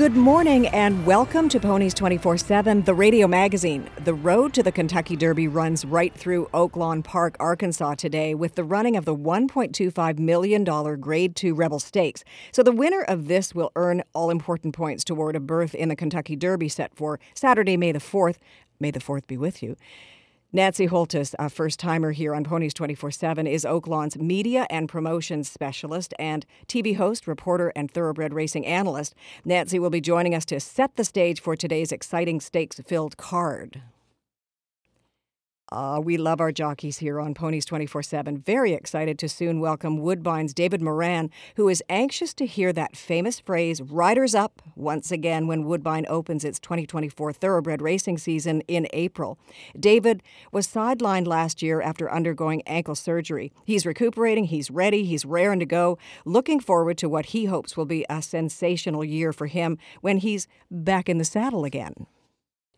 Good morning and welcome to Ponies 24 7, the radio magazine. The road to the Kentucky Derby runs right through Oaklawn Park, Arkansas today with the running of the $1.25 million Grade 2 Rebel Stakes. So the winner of this will earn all important points toward a berth in the Kentucky Derby set for Saturday, May the 4th. May the 4th be with you. Nancy Holthus, a first timer here on Ponies 24 7, is Oaklawn's media and promotions specialist and TV host, reporter, and thoroughbred racing analyst. Nancy will be joining us to set the stage for today's exciting stakes filled card. Uh, we love our jockeys here on Ponies 24 7. Very excited to soon welcome Woodbine's David Moran, who is anxious to hear that famous phrase, Riders Up, once again when Woodbine opens its 2024 thoroughbred racing season in April. David was sidelined last year after undergoing ankle surgery. He's recuperating, he's ready, he's raring to go, looking forward to what he hopes will be a sensational year for him when he's back in the saddle again.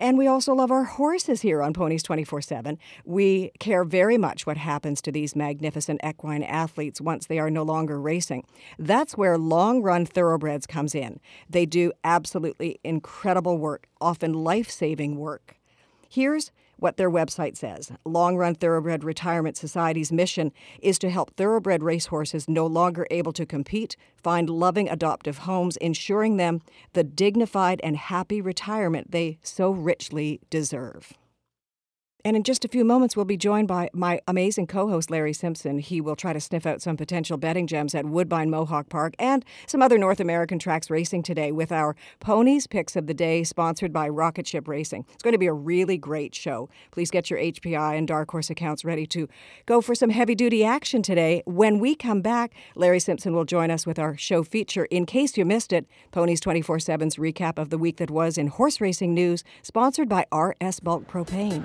And we also love our horses here on Ponies 24 7. We care very much what happens to these magnificent equine athletes once they are no longer racing. That's where LongRun thoroughbreds comes in. They do absolutely incredible work, often life saving work. Here's what their website says. LongRun Thoroughbred Retirement Society's mission is to help thoroughbred racehorses no longer able to compete find loving adoptive homes, ensuring them the dignified and happy retirement they so richly deserve. And in just a few moments, we'll be joined by my amazing co host, Larry Simpson. He will try to sniff out some potential betting gems at Woodbine Mohawk Park and some other North American tracks racing today with our Ponies Picks of the Day, sponsored by Rocket Ship Racing. It's going to be a really great show. Please get your HPI and Dark Horse accounts ready to go for some heavy duty action today. When we come back, Larry Simpson will join us with our show feature. In case you missed it, Ponies 24 7's recap of the week that was in horse racing news, sponsored by RS Bulk Propane.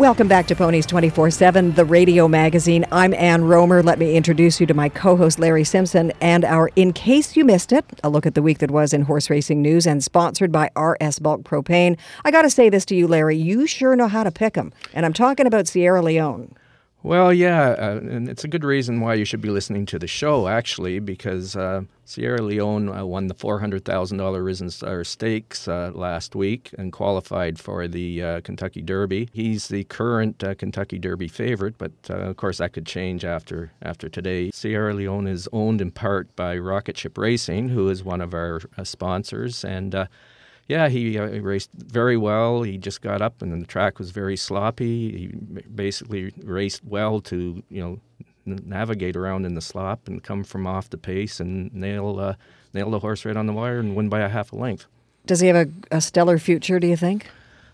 Welcome back to Ponies 24 7, the radio magazine. I'm Ann Romer. Let me introduce you to my co host, Larry Simpson, and our In Case You Missed It, a look at the week that was in horse racing news and sponsored by RS Bulk Propane. I got to say this to you, Larry. You sure know how to pick 'em. And I'm talking about Sierra Leone. Well, yeah, uh, and it's a good reason why you should be listening to the show, actually, because uh, Sierra Leone uh, won the $400,000 Risen Star Stakes uh, last week and qualified for the uh, Kentucky Derby. He's the current uh, Kentucky Derby favorite, but of course that could change after after today. Sierra Leone is owned in part by Rocket Ship Racing, who is one of our sponsors, and Yeah, he, uh, he raced very well. He just got up, and then the track was very sloppy. He basically raced well to you know navigate around in the slop and come from off the pace and nail uh, nail the horse right on the wire and win by a half a length. Does he have a, a stellar future? Do you think?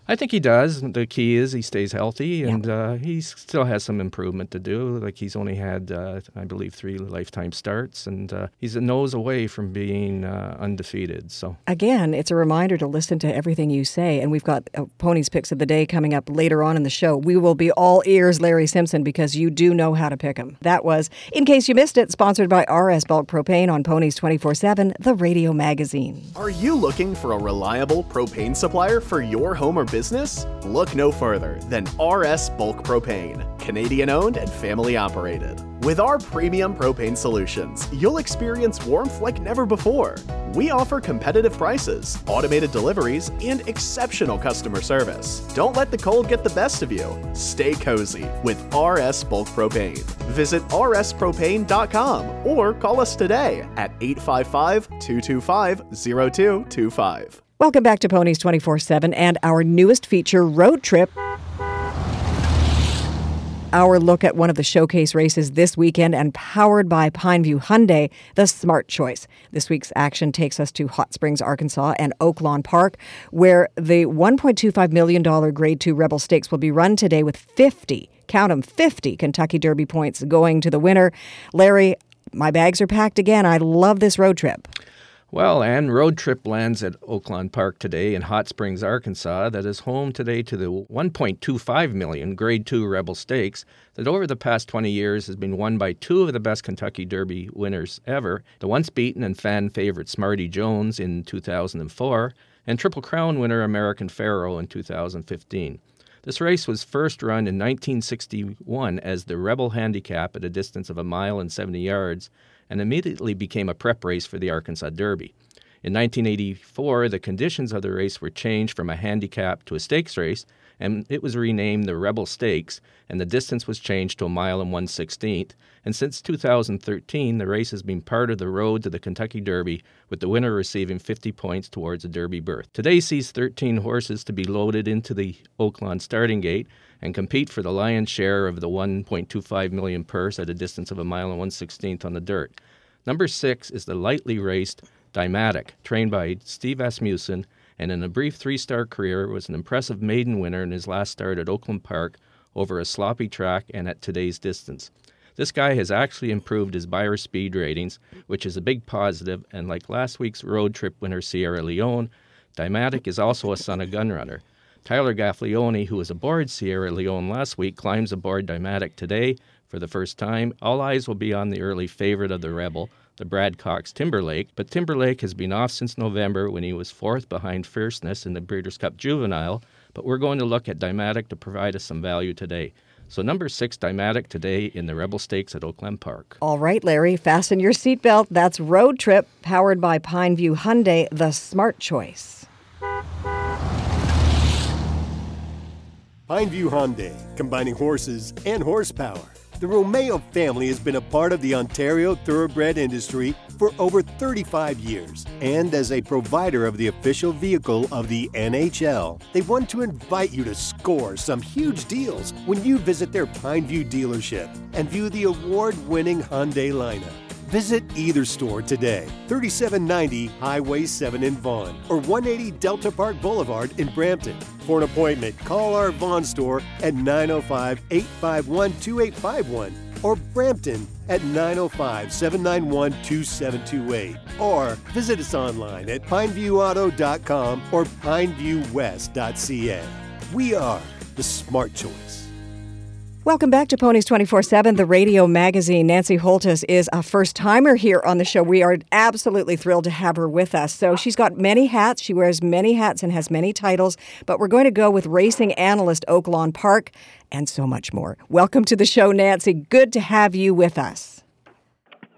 I think he does. The key is he stays healthy, and yep. uh, he still has some improvement to do. Like he's only had, uh, I believe, three lifetime starts, and uh, he's a nose away from being uh, undefeated. So again, it's a reminder to listen to everything you say. And we've got uh, ponies picks of the day coming up later on in the show. We will be all ears, Larry Simpson, because you do know how to pick them. That was, in case you missed it, sponsored by RS Bulk Propane on Ponies twenty four seven, the radio magazine. Are you looking for a reliable propane supplier for your home or business? Business? Look no further than RS Bulk Propane, Canadian owned and family operated. With our premium propane solutions, you'll experience warmth like never before. We offer competitive prices, automated deliveries, and exceptional customer service. Don't let the cold get the best of you. Stay cozy with RS Bulk Propane. Visit rspropane.com or call us today at 855 225 0225. Welcome back to Ponies 24 7 and our newest feature, Road Trip. Our look at one of the showcase races this weekend and powered by Pineview Hyundai, the smart choice. This week's action takes us to Hot Springs, Arkansas and Oaklawn Park, where the $1.25 million Grade 2 Rebel Stakes will be run today with 50, count them, 50 Kentucky Derby points going to the winner. Larry, my bags are packed again. I love this road trip. Well, and road trip lands at Oaklawn Park today in Hot Springs, Arkansas, that is home today to the 1.25 million Grade 2 Rebel Stakes that over the past 20 years has been won by two of the best Kentucky Derby winners ever, the once beaten and fan favorite Smarty Jones in 2004 and Triple Crown winner American Pharoah in 2015. This race was first run in 1961 as the Rebel Handicap at a distance of a mile and 70 yards and immediately became a prep race for the Arkansas Derby. In 1984, the conditions of the race were changed from a handicap to a stakes race, and it was renamed the Rebel Stakes, and the distance was changed to a mile and one sixteenth. And since 2013, the race has been part of the road to the Kentucky Derby, with the winner receiving 50 points towards a Derby berth. Today sees 13 horses to be loaded into the Oaklawn starting gate and compete for the lion's share of the 1.25 million purse at a distance of a mile and one sixteenth on the dirt. Number six is the lightly raced Dymatic, trained by Steve Asmussen, and in a brief three-star career was an impressive maiden winner in his last start at Oaklawn Park over a sloppy track and at today's distance. This guy has actually improved his Beyer speed ratings, which is a big positive, and like last week's road trip winner Sierra Leone, Dymatic is also a son of Gun Runner. Tyler Gaffalione, who was aboard Sierra Leone last week, climbs aboard Dymatic today for the first time. All eyes will be on the early favorite of the Rebel, the Brad Cox Timberlake, but Timberlake has been off since November when he was fourth behind Fierceness in the Breeders' Cup Juvenile, but we're going to look at Dymatic to provide us some value today. So number six, Dymatic today in the Rebel Stakes at Oaklawn Park. All right, Larry, fasten your seatbelt. That's Road Trip, powered by Pineview Hyundai, the smart choice. Pineview Hyundai, combining horses and horsepower. The Romeo family has been a part of the Ontario thoroughbred industry for over 35 years. And as a provider of the official vehicle of the NHL, they want to invite you to score some huge deals when you visit their Pineview dealership and view the award winning Hyundai lineup. Visit either store today, 3790 Highway 7 in Vaughan or 180 Delta Park Boulevard in Brampton. For an appointment, call our Vaughan store at 905 851 2851 or Brampton at 905 791 2728 or visit us online at pineviewauto.com or pineviewwest.ca. We are the smart choice. Welcome back to Ponies 24 7, the radio magazine. Nancy Holthus is a first timer here on the show. We are absolutely thrilled to have her with us. So she's got many hats. She wears many hats and has many titles, but we're going to go with racing analyst Oaklawn Park and so much more. Welcome to the show, Nancy. Good to have you with us.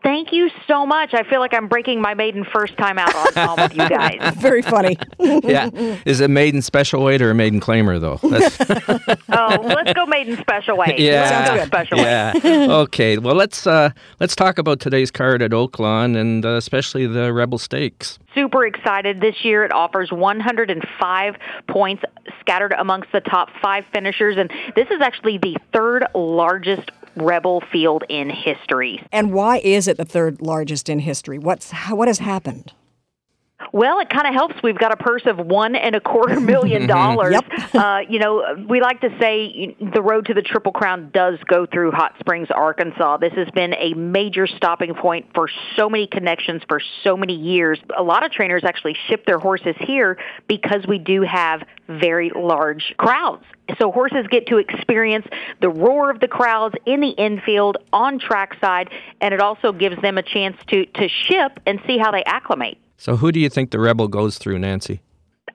Thank you so much. I feel like I'm breaking my maiden first time out on, on with you guys. Very funny. yeah. Is it maiden special weight or a maiden claimer, though? oh, let's go maiden special weight. Yeah. Special yeah. okay. Well, let's uh, let's talk about today's card at Oaklawn and uh, especially the Rebel Stakes. Super excited. This year it offers 105 points scattered amongst the top five finishers, and this is actually the third largest rebel field in history. And why is it the third largest in history? What's what has happened? Well, it kind of helps. We've got a purse of one and a quarter million dollars. yep. uh, you know, we like to say the road to the Triple Crown does go through Hot Springs, Arkansas. This has been a major stopping point for so many connections for so many years. A lot of trainers actually ship their horses here because we do have very large crowds. So horses get to experience the roar of the crowds in the infield on trackside, and it also gives them a chance to, to ship and see how they acclimate. So, who do you think the Rebel goes through, Nancy?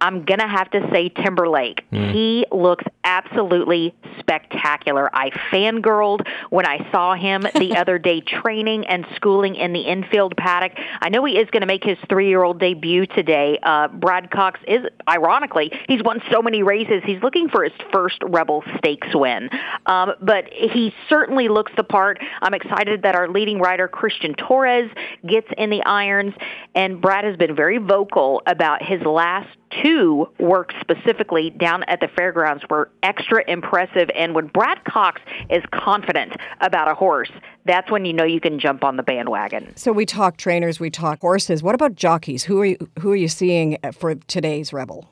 I'm going to have to say Timberlake. Mm. He looks absolutely spectacular. I fangirled when I saw him the other day training and schooling in the infield paddock. I know he is going to make his three year old debut today. Uh, Brad Cox is, ironically, he's won so many races. He's looking for his first Rebel Stakes win. Um, but he certainly looks the part. I'm excited that our leading rider, Cristian Torres, gets in the irons. And Brad has been very vocal about his last two works specifically down at the fairgrounds were extra impressive. And when Brad Cox is confident about a horse, that's when you know you can jump on the bandwagon. So we talk trainers, we talk horses. What about jockeys? Who are you, who are you seeing for today's Rebel?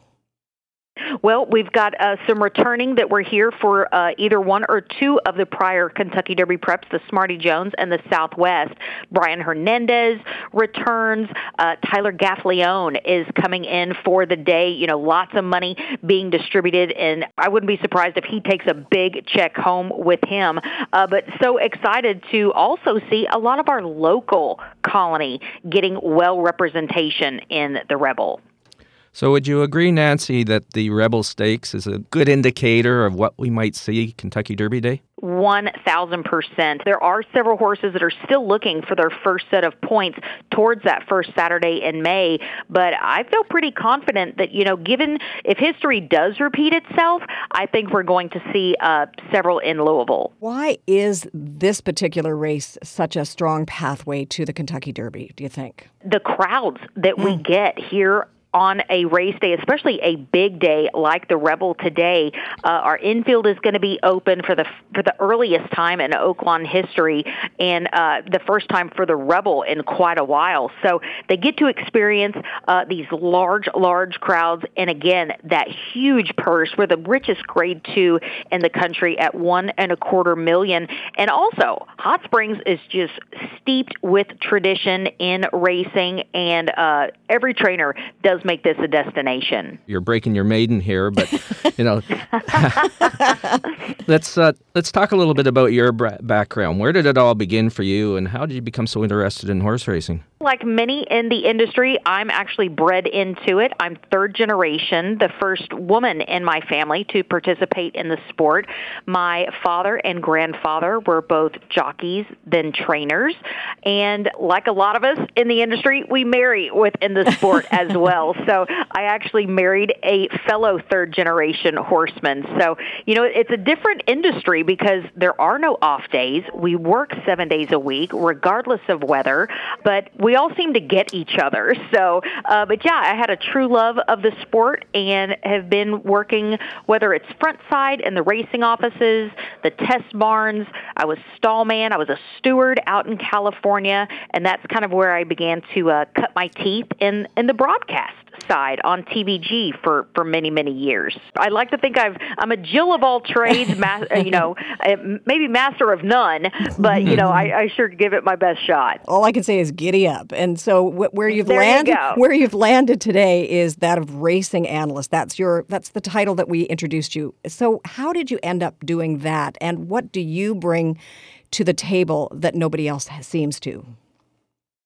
Well, we've got uh, some returning that were here for uh, either one or two of the prior Kentucky Derby preps, the Smarty Jones and the Southwest. Brian Hernandez returns. Uh, Tyler Gaffalione is coming in for the day. You know, lots of money being distributed, and I wouldn't be surprised if he takes a big check home with him. Uh, but so excited to also see a lot of our local colony getting well representation in the Rebel. So, would you agree, Nancy, that the Rebel Stakes is a good indicator of what we might see Kentucky Derby Day? 1000%. There are several horses that are still looking for their first set of points towards that first Saturday in May, but I feel pretty confident that, you know, given if history does repeat itself, I think we're going to see uh, several in Louisville. Why is this particular race such a strong pathway to the Kentucky Derby, do you think? The crowds that mm. we get here on a race day, especially a big day like the Rebel today. Uh, our infield is going to be open for the for the earliest time in Oaklawn history, and uh, the first time for the Rebel in quite a while. So they get to experience uh, these large, large crowds, and again that huge purse. We're the richest Grade Two in the country at one and a quarter million, and also Hot Springs is just steeped with tradition in racing, and uh, every trainer does make this a destination. You're breaking your maiden here, but you know, let's uh, let's talk a little bit about your background. Where did it all begin for you, and how did you become so interested in horse racing? Like many in the industry, I'm actually bred into it. I'm third generation, the first woman in my family to participate in the sport. My father and grandfather were both jockeys, then trainers. And like a lot of us in the industry, we marry within the sport as well. So I actually married a fellow third generation horseman. So, you know, it's a different industry because there are no off days. We work seven days a week, regardless of weather, but we all seem to get each other. So, uh, but yeah, I had a true love of the sport and have been working, whether it's front side in the racing offices, the test barns. I was stallman. I was a steward out in California, and that's kind of where I began to uh, cut my teeth in in the broadcast side on TVG for for many many years. I like to think I've I'm a Jill of all trades, ma- you know, uh, maybe master of none, but you know, I, I sure give it my best shot. All I can say is giddy up. And so wh- where you've landed you where you've landed today is that of racing analyst. That's your that's the title that we introduced you. So how did you end up doing that and what do you bring to the table that nobody else seems to?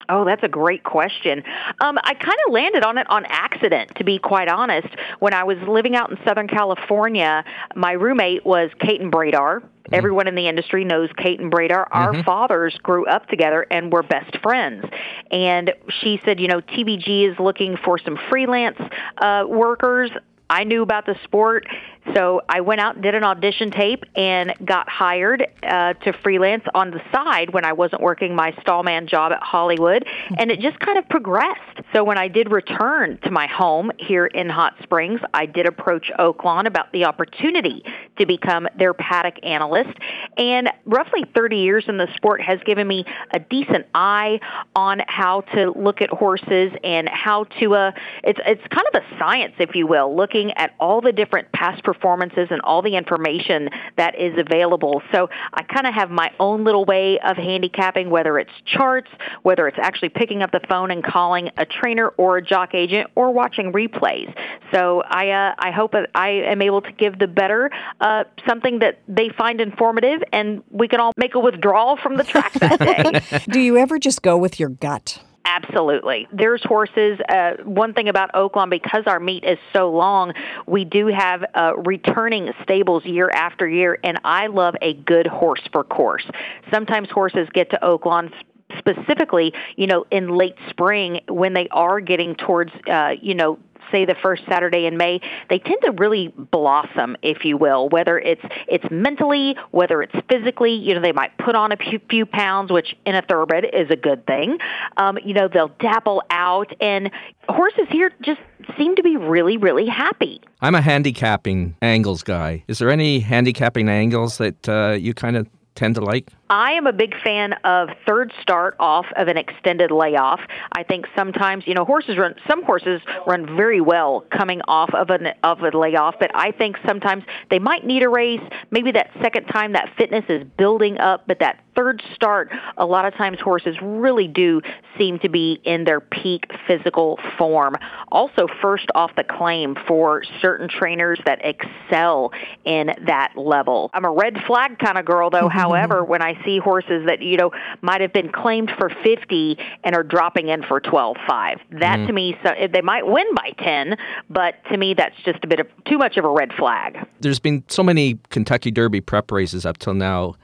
Oh, that's a great question. Um, I kind of landed on it on accident, to be quite honest. When I was living out in Southern California, my roommate was Caton Bredar, everyone in the industry knows Caton Bredar. Our Mm-hmm. fathers grew up together and were best friends. And she said, you know, TVG is looking for some freelance uh, workers. I knew about the sport, so I went out, and did an audition tape, and got hired uh, to freelance on the side when I wasn't working my stallman job at Hollywood, and it just kind of progressed. So when I did return to my home here in Hot Springs, I did approach Oaklawn about the opportunity to become their paddock analyst, and roughly 30 years in the sport has given me a decent eye on how to look at horses and how to uh, it's it's kind of a science, if you will, looking at all the different past performances and all the information that is available. So I kind of have my own little way of handicapping, whether it's charts, whether it's actually picking up the phone and calling a trainer or a jock agent, or watching replays. So I uh, I hope I am able to give the better uh, something that they find informative, and we can all make a withdrawal from the track that day. Do you ever just go with your gut? Absolutely. There's horses. Uh, one thing about Oaklawn, because our meet is so long, we do have uh, returning stables year after year, and I love a good horse for course. Sometimes horses get to Oaklawn specifically, you know, in late spring when they are getting towards, uh, you know, say the first Saturday in May, they tend to really blossom, if you will. Whether it's it's mentally, whether it's physically, you know, they might put on a few, few pounds, which in a thoroughbred is a good thing. Um, you know, they'll dapple out, and horses here just seem to be really, really happy. I'm a handicapping angles guy. Is there any handicapping angles that uh, you kind of tend to like? I am a big fan of third start off of an extended layoff. I think sometimes, you know, horses run some horses run very well coming off of an of a layoff, but I think sometimes they might need a race. Maybe that second time that fitness is building up, but that third start, a lot of times horses really do seem to be in their peak physical form. Also, first off the claim for certain trainers that excel in that level. I'm a red flag kind of girl though, however, when I see horses that, you know, might have been claimed for 50 and are dropping in for 12.5. That mm-hmm. to me, so eh, they might win by 10, but to me, that's just a bit of too much of a red flag. There's been so many Kentucky Derby prep races up till now.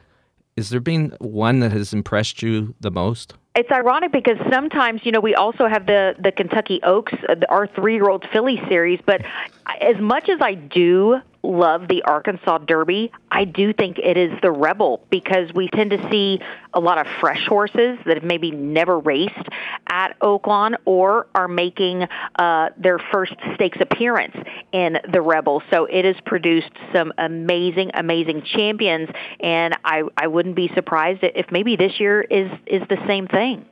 Is there been one that has impressed you the most? It's ironic because sometimes, you know, we also have the the Kentucky Oaks, uh, our three-year-old filly series. But as much as I do love the Arkansas Derby, I do think it is the Rebel because we tend to see a lot of fresh horses that have maybe never raced at Oaklawn or are making uh, their first stakes appearance in the Rebel. So it has produced some amazing, amazing champions, and I I wouldn't be surprised if maybe this year is is the same thing.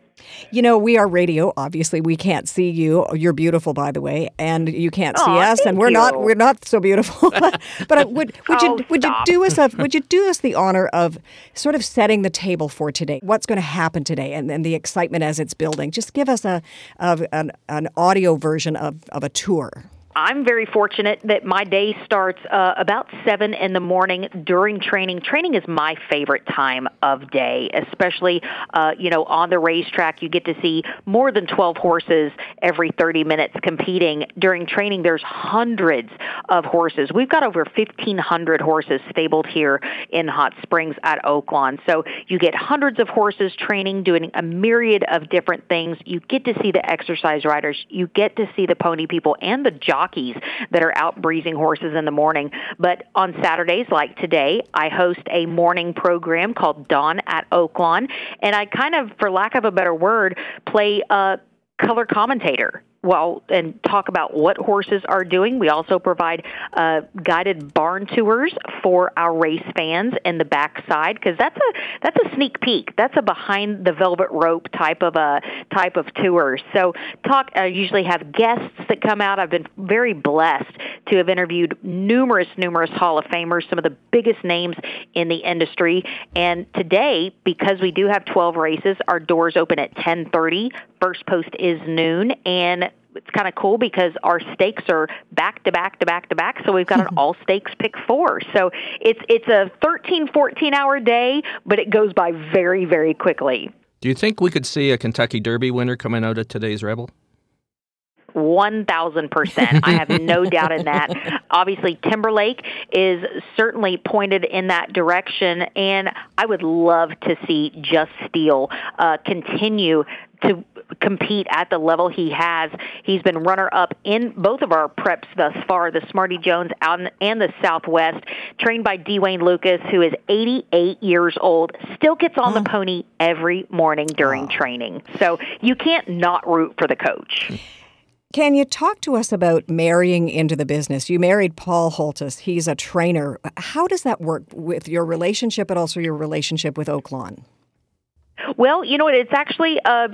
You know, we are radio. Obviously, we can't see you. You're beautiful, by the way, and you can't see Aw, us, and we're not. We're not so beautiful. but would would you Oh, would you do us a would you do us the honor of sort of setting the table for today? What's going to happen today, and, and the excitement as it's building? Just give us a of an, an audio version of of a tour. I'm very fortunate that my day starts uh, about seven in the morning during training. Training is my favorite time of day, especially uh, you know on the racetrack. You get to see more than 12 horses every 30 minutes competing. During training, there's hundreds of horses. We've got over 1,500 horses stabled here in Hot Springs at Oaklawn. So you get hundreds of horses training, doing a myriad of different things. You get to see the exercise riders. You get to see the pony people and the jockeys that are out breezing horses in the morning. But on Saturdays, like today, I host a morning program called Dawn at Oaklawn, and I kind of, for lack of a better word, play a color commentator well and talk about what horses are doing. We also provide uh, guided barn tours for our race fans in the backside because that's a that's a sneak peek. That's a behind the velvet rope type of a type of tour. So talk. I usually have guests that come out. I've been very blessed to have interviewed numerous numerous Hall of Famers, some of the biggest names in the industry. And today, because we do have 12 races, our doors open at 10:30. First post is noon and it's kind of cool because our stakes are back to back to back to back so we've got an all stakes pick four so it's it's a 13 14 hour day but it goes by very very quickly Do you think we could see a Kentucky Derby winner coming out of today's Rebel? 1000%. I have no doubt in that. Obviously, Timberlake is certainly pointed in that direction, and I would love to see Just Steel uh, continue to compete at the level he has. He's been runner up in both of our preps thus far, the Smarty Jones and the Southwest, trained by D. Wayne Lukas, who is 88 years old, still gets on the pony every morning during training. So you can't not root for the coach. Can you talk to us about marrying into the business? You married Paul Holthus. He's a trainer. How does that work with your relationship, but also your relationship with Oaklawn? Well, you know what? It's actually uh,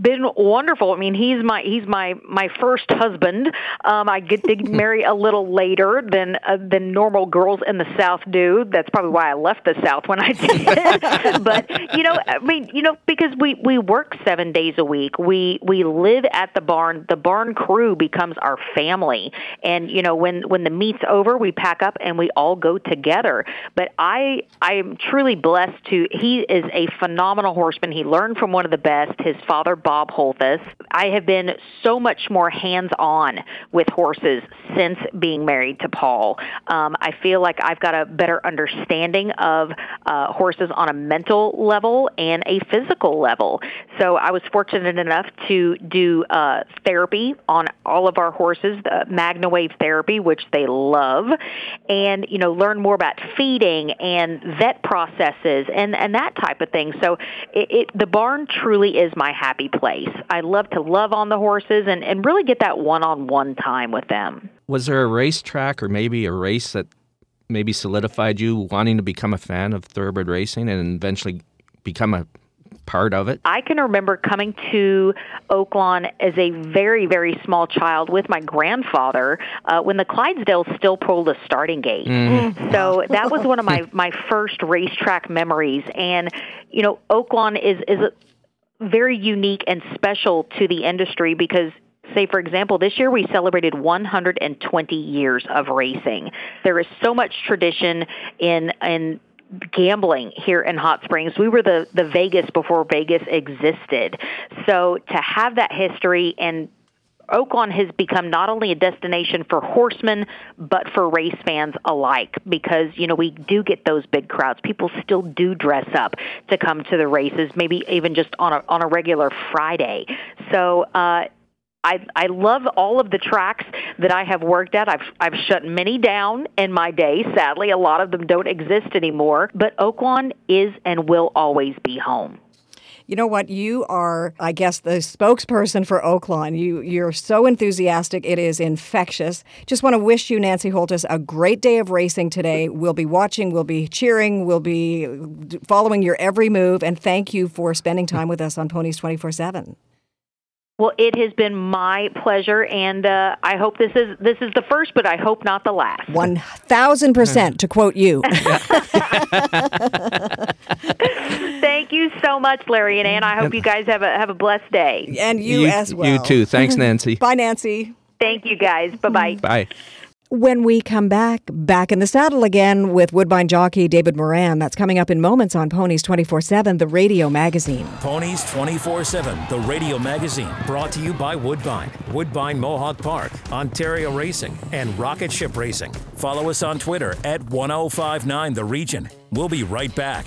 been wonderful. I mean, he's my he's my my first husband. Um, I get to marry a little later than uh, than normal girls in the South do. That's probably why I left the South when I did. but you know, I mean, you know, because we we work seven days a week. We we live at the barn. The barn crew becomes our family. And you know, when when the meet's over, we pack up and we all go together. But I I am truly blessed to. He is a phenomenal horseman. He learned from one of the best. His father. Bob Holthus. I have been so much more hands on with horses since being married to Paul. Um, I feel like I've got a better understanding of uh, horses on a mental level and a physical level. So I was fortunate enough to do uh, therapy on all of our horses, the MagnaWave therapy, which they love, and you know learn more about feeding and vet processes and and that type of thing. So it, it the barn truly is my happy place place. I love to love on the horses and, and really get that one on one time with them. Was there a racetrack or maybe a race that maybe solidified you wanting to become a fan of thoroughbred racing and eventually become a part of it? I can remember coming to Oaklawn as a very, very small child with my grandfather uh, when the Clydesdales still pulled a starting gate. Mm. So that was one of my, my first racetrack memories. And, you know, Oaklawn is, is a, very unique and special to the industry because say for example this year we celebrated 120 years of racing there is so much tradition in in gambling here in Hot Springs. We were the the Vegas before Vegas existed. So to have that history and Oaklawn has become not only a destination for horsemen, but for race fans alike because, you know, we do get those big crowds. People still do dress up to come to the races, maybe even just on a, on a regular Friday. So, uh, I I love all of the tracks that I have worked at. I've I've shut many down in my day. Sadly, a lot of them don't exist anymore. But Oaklawn is and will always be home. You know what? You are, I guess, the spokesperson for Oaklawn. You you're so enthusiastic; it is infectious. Just want to wish you, Nancy Holthus, a great day of racing today. We'll be watching, we'll be cheering, we'll be following your every move, and thank you for spending time with us on Ponies twenty four seven. Well, it has been my pleasure, and uh, I hope this is this is the first, but I hope not the last. One thousand percent, to quote you. Thank you so much, Larry and Ann. I hope you guys have a have a blessed day, and you, you as well. You too. Thanks, mm-hmm. Nancy. Bye, Nancy. Thank you, guys. Bye bye. Bye. When we come back, back in the saddle again with Woodbine jockey David Moran. That's coming up in moments on Ponies 24 7, the radio magazine. Ponies 24 7, the radio magazine, brought to you by Woodbine, Woodbine Mohawk Park, Ontario Racing, and Rocket Ship Racing. Follow us on Twitter at 1059 The Region. We'll be right back.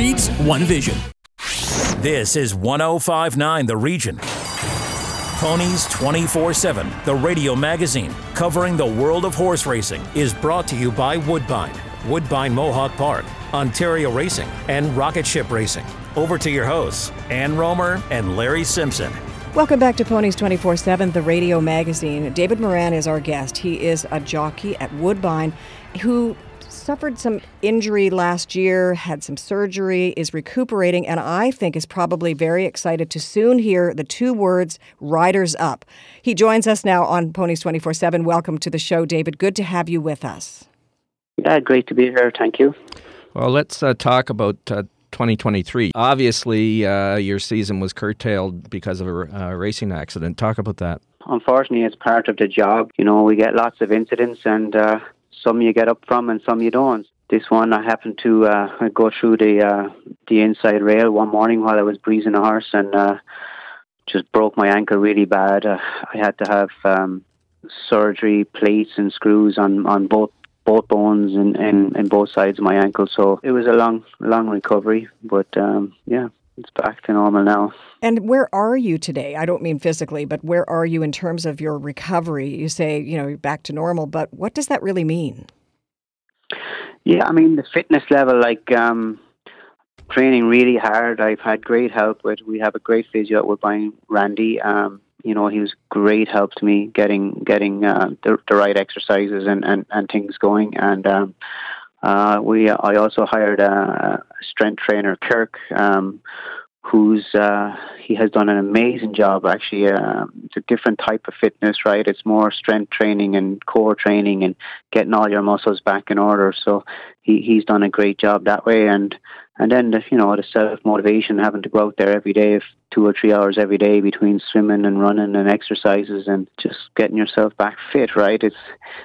breeds, one vision. This is 1059 The Region. Ponies 24 7, the radio magazine covering the world of horse racing, is brought to you by Woodbine, Woodbine Mohawk Park, Ontario Racing, and Rocket Ship Racing. Over to your hosts, Ann Romer and Larry Simpson. Welcome back to Ponies 24 7, the radio magazine. David Moran is our guest. He is a jockey at Woodbine who suffered some injury last year, had some surgery, is recuperating, and I think is probably very excited to soon hear the two words riders up. He joins us now on Ponies 24 7. Welcome to the show, David. Good to have you with us. Yeah, great to be here. Thank you. Well, let's uh, talk about uh, 2023. Obviously, uh, your season was curtailed because of a uh, racing accident. Talk about that. Unfortunately, it's part of the job. You know, we get lots of incidents, and uh, some you get up from and some you don't. This one, I happened to uh, go through the uh, the inside rail one morning while I was breezing a horse and uh, just broke my ankle really bad. Uh, I had to have um, surgery, plates and screws on, on both both bones and, and, and both sides of my ankle. So it was a long long recovery, but um, yeah, it's back to normal now. And where are you today? I don't mean physically, but where are you in terms of your recovery? You say, you know, you're back to normal, but what does that really mean? Yeah, I mean the fitness level, like um, training really hard. I've had great help with. We have a great physio at Woodbine, Randy. Um, you know, he was great help to me getting getting uh, the, the right exercises and, and, and things going. And um, uh, we I also hired a strength trainer, Kirk, um, who's uh, he has done an amazing job. Actually, uh, it's a different type of fitness, right? It's more strength training and core training and getting all your muscles back in order. So he he's done a great job that way, and and then the, you know the self motivation, having to go out there every day, two or three hours every day between swimming and running and exercises, and just getting yourself back fit, right? It's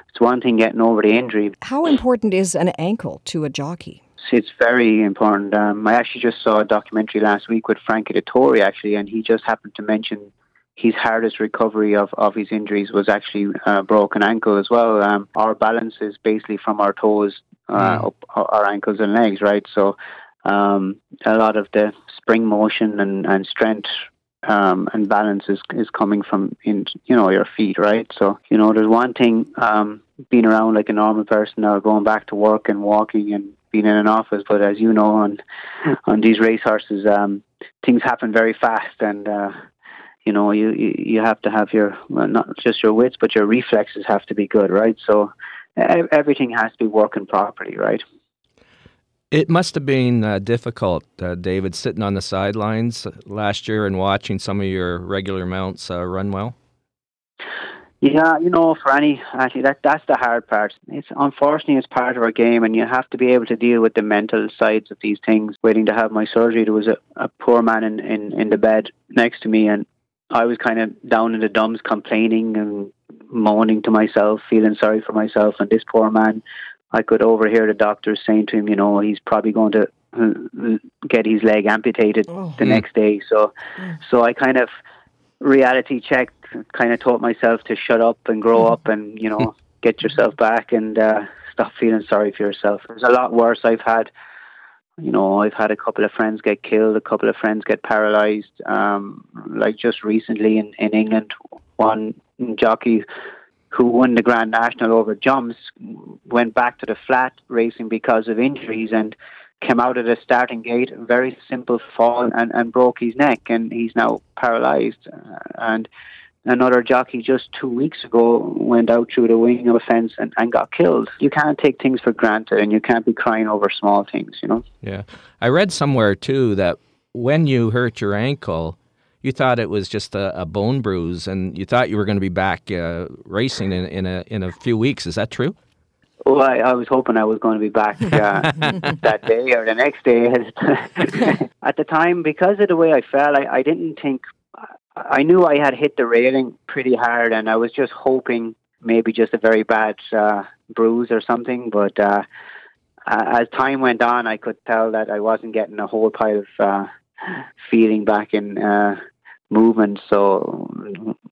it's one thing getting over the injury. How important is an ankle to a jockey? It's very important. Um, I actually just saw a documentary last week with Frankie Dettori, actually, and he just happened to mention his hardest recovery of, of his injuries was actually a broken ankle as well. Um, our balance is basically from our toes uh, mm. up our ankles and legs, right? So um, a lot of the spring motion and, and strength um, and balance is, is coming from in you know your feet, right? So you know there's one thing um, being around like a normal person or going back to work and walking and being in an office. But as you know, on on these racehorses, um, things happen very fast, and uh, you know you, you you have to have your well, not just your wits, but your reflexes have to be good, right? So everything has to be working properly, right? It must have been uh, difficult, uh, David, sitting on the sidelines last year and watching some of your regular mounts uh, run well. Yeah, you know, for any actually that that's the hard part. It's unfortunately it's part of our game, and you have to be able to deal with the mental sides of these things. Waiting to have my surgery, there was a, a poor man in, in in the bed next to me, and I was kind of down in the dumps, complaining and moaning to myself, feeling sorry for myself. And this poor man, I could overhear the doctors saying to him, you know, he's probably going to uh, get his leg amputated oh, the next day. So, so I kind of reality checked, kind of taught myself to shut up and grow mm. up and, you know, get yourself back and uh, stop feeling sorry for yourself. There's a lot worse I've had. You know, I've had a couple of friends get killed, a couple of friends get paralyzed. Um, like just recently in, in England, one jockey who won the Grand National over jumps went back to the flat racing because of injuries and came out of the starting gate, very simple fall, and, and broke his neck, and he's now paralyzed. Uh, and another jockey just two weeks ago went out through the wing of a fence and, and got killed. You can't take things for granted, and you can't be crying over small things, you know? Yeah. I read somewhere, too, that when you hurt your ankle, you thought it was just a, a bone bruise, and you thought you were going to be back uh, racing in, in, a, in a few weeks. Is that true? Well, I, I, was hoping I was going to be back uh, that day or the next day. At the time, because of the way I felt, I, I didn't think. I knew I had hit the railing pretty hard, and I was just hoping maybe just a very bad uh, bruise or something. But uh, as time went on, I could tell that I wasn't getting a whole pile of uh, feeling back in uh, movement. So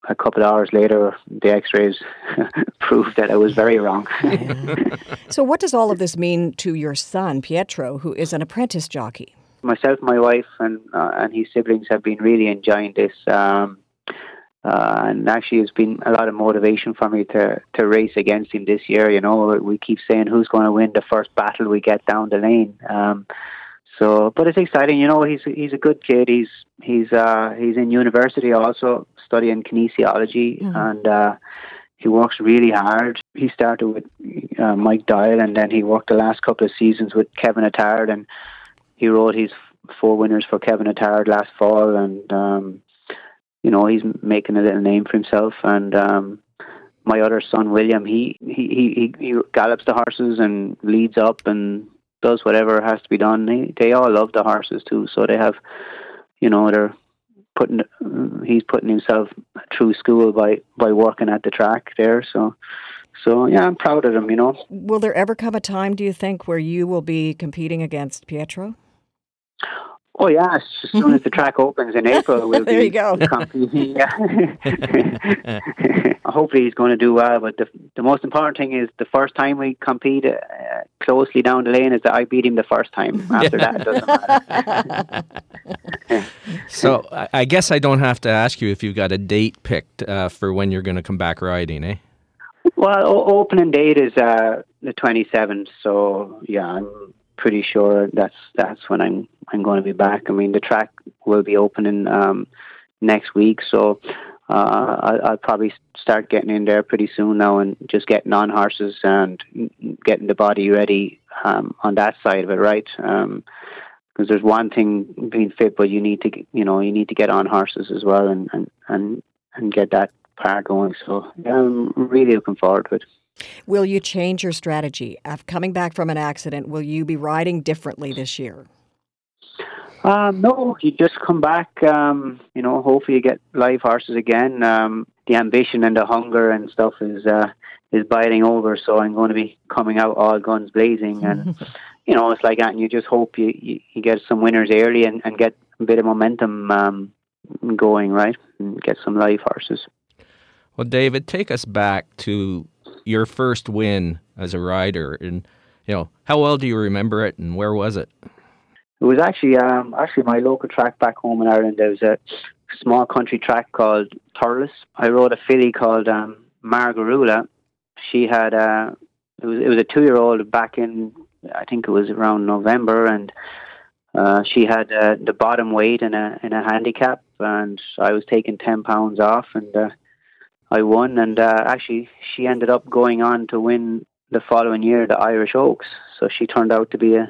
a couple of hours later, the X-rays proved that I was very wrong. so, what does all of this mean to your son, Pietro, who is an apprentice jockey? Myself, my wife, and uh, and his siblings have been really enjoying this. Um, uh, and actually, it's been a lot of motivation for me to to race against him this year. You know, we keep saying who's going to win the first battle we get down the lane. Um, so, but it's exciting. You know, he's he's a good kid. He's he's uh, he's in university also studying kinesiology, mm-hmm. and uh, he works really hard. He started with uh, Mike Doyle, and then he worked the last couple of seasons with Kevin Attard, and he rode his four winners for Kevin Attard last fall, and um, you know he's making a little name for himself. And um, my other son William, he he he, he gallops the horses and leads up and does whatever has to be done. They they all love the horses too, so they have, you know, they're putting he's putting himself through school by by working at the track there. So. So yeah, I'm proud of him. You know. Will there ever come a time, do you think, where you will be competing against Pietro? Oh yeah, as soon as the track opens in April, we'll there be you go. competing. Hopefully, he's going to do well. But the the most important thing is the first time we compete uh, closely down the lane is that I beat him the first time. After that, it doesn't matter. so I guess I don't have to ask you if you've got a date picked uh, for when you're going to come back riding, eh? Well, o- opening date is uh, the 27th. So yeah, I'm pretty sure that's that's when I'm I'm going to be back. I mean, the track will be opening um, next week, so uh, I'll, I'll, probably start getting in there pretty soon now and just getting on horses and getting the body ready um, on that side of it, right? because um, there's one thing being fit, but you need to you know you need to get on horses as well and and and, and get that part going. So yeah, I'm really looking forward to it. Will you change your strategy? After coming back from an accident, will you be riding differently this year? Um, no, you just come back. Um, you know, hopefully you get live horses again. Um, the ambition and the hunger and stuff is uh, is biting over. So I'm going to be coming out all guns blazing, and you know, it's like that. And you just hope you, you, you get some winners early and, and get a bit of momentum um, going, right? And get some live horses. Well, David, take us back to your first win as a rider, and you know how well do you remember it, and where was it? It was actually um, actually my local track back home in Ireland. There was a small country track called Thurles. I rode a filly called um, Margarula. She had a uh, it was it was a two year old back in I think it was around November, and uh, she had uh, the bottom weight in a in a handicap, and I was taking ten pounds off, and uh, I won, and uh, actually she ended up going on to win the following year the Irish Oaks. So she turned out to be a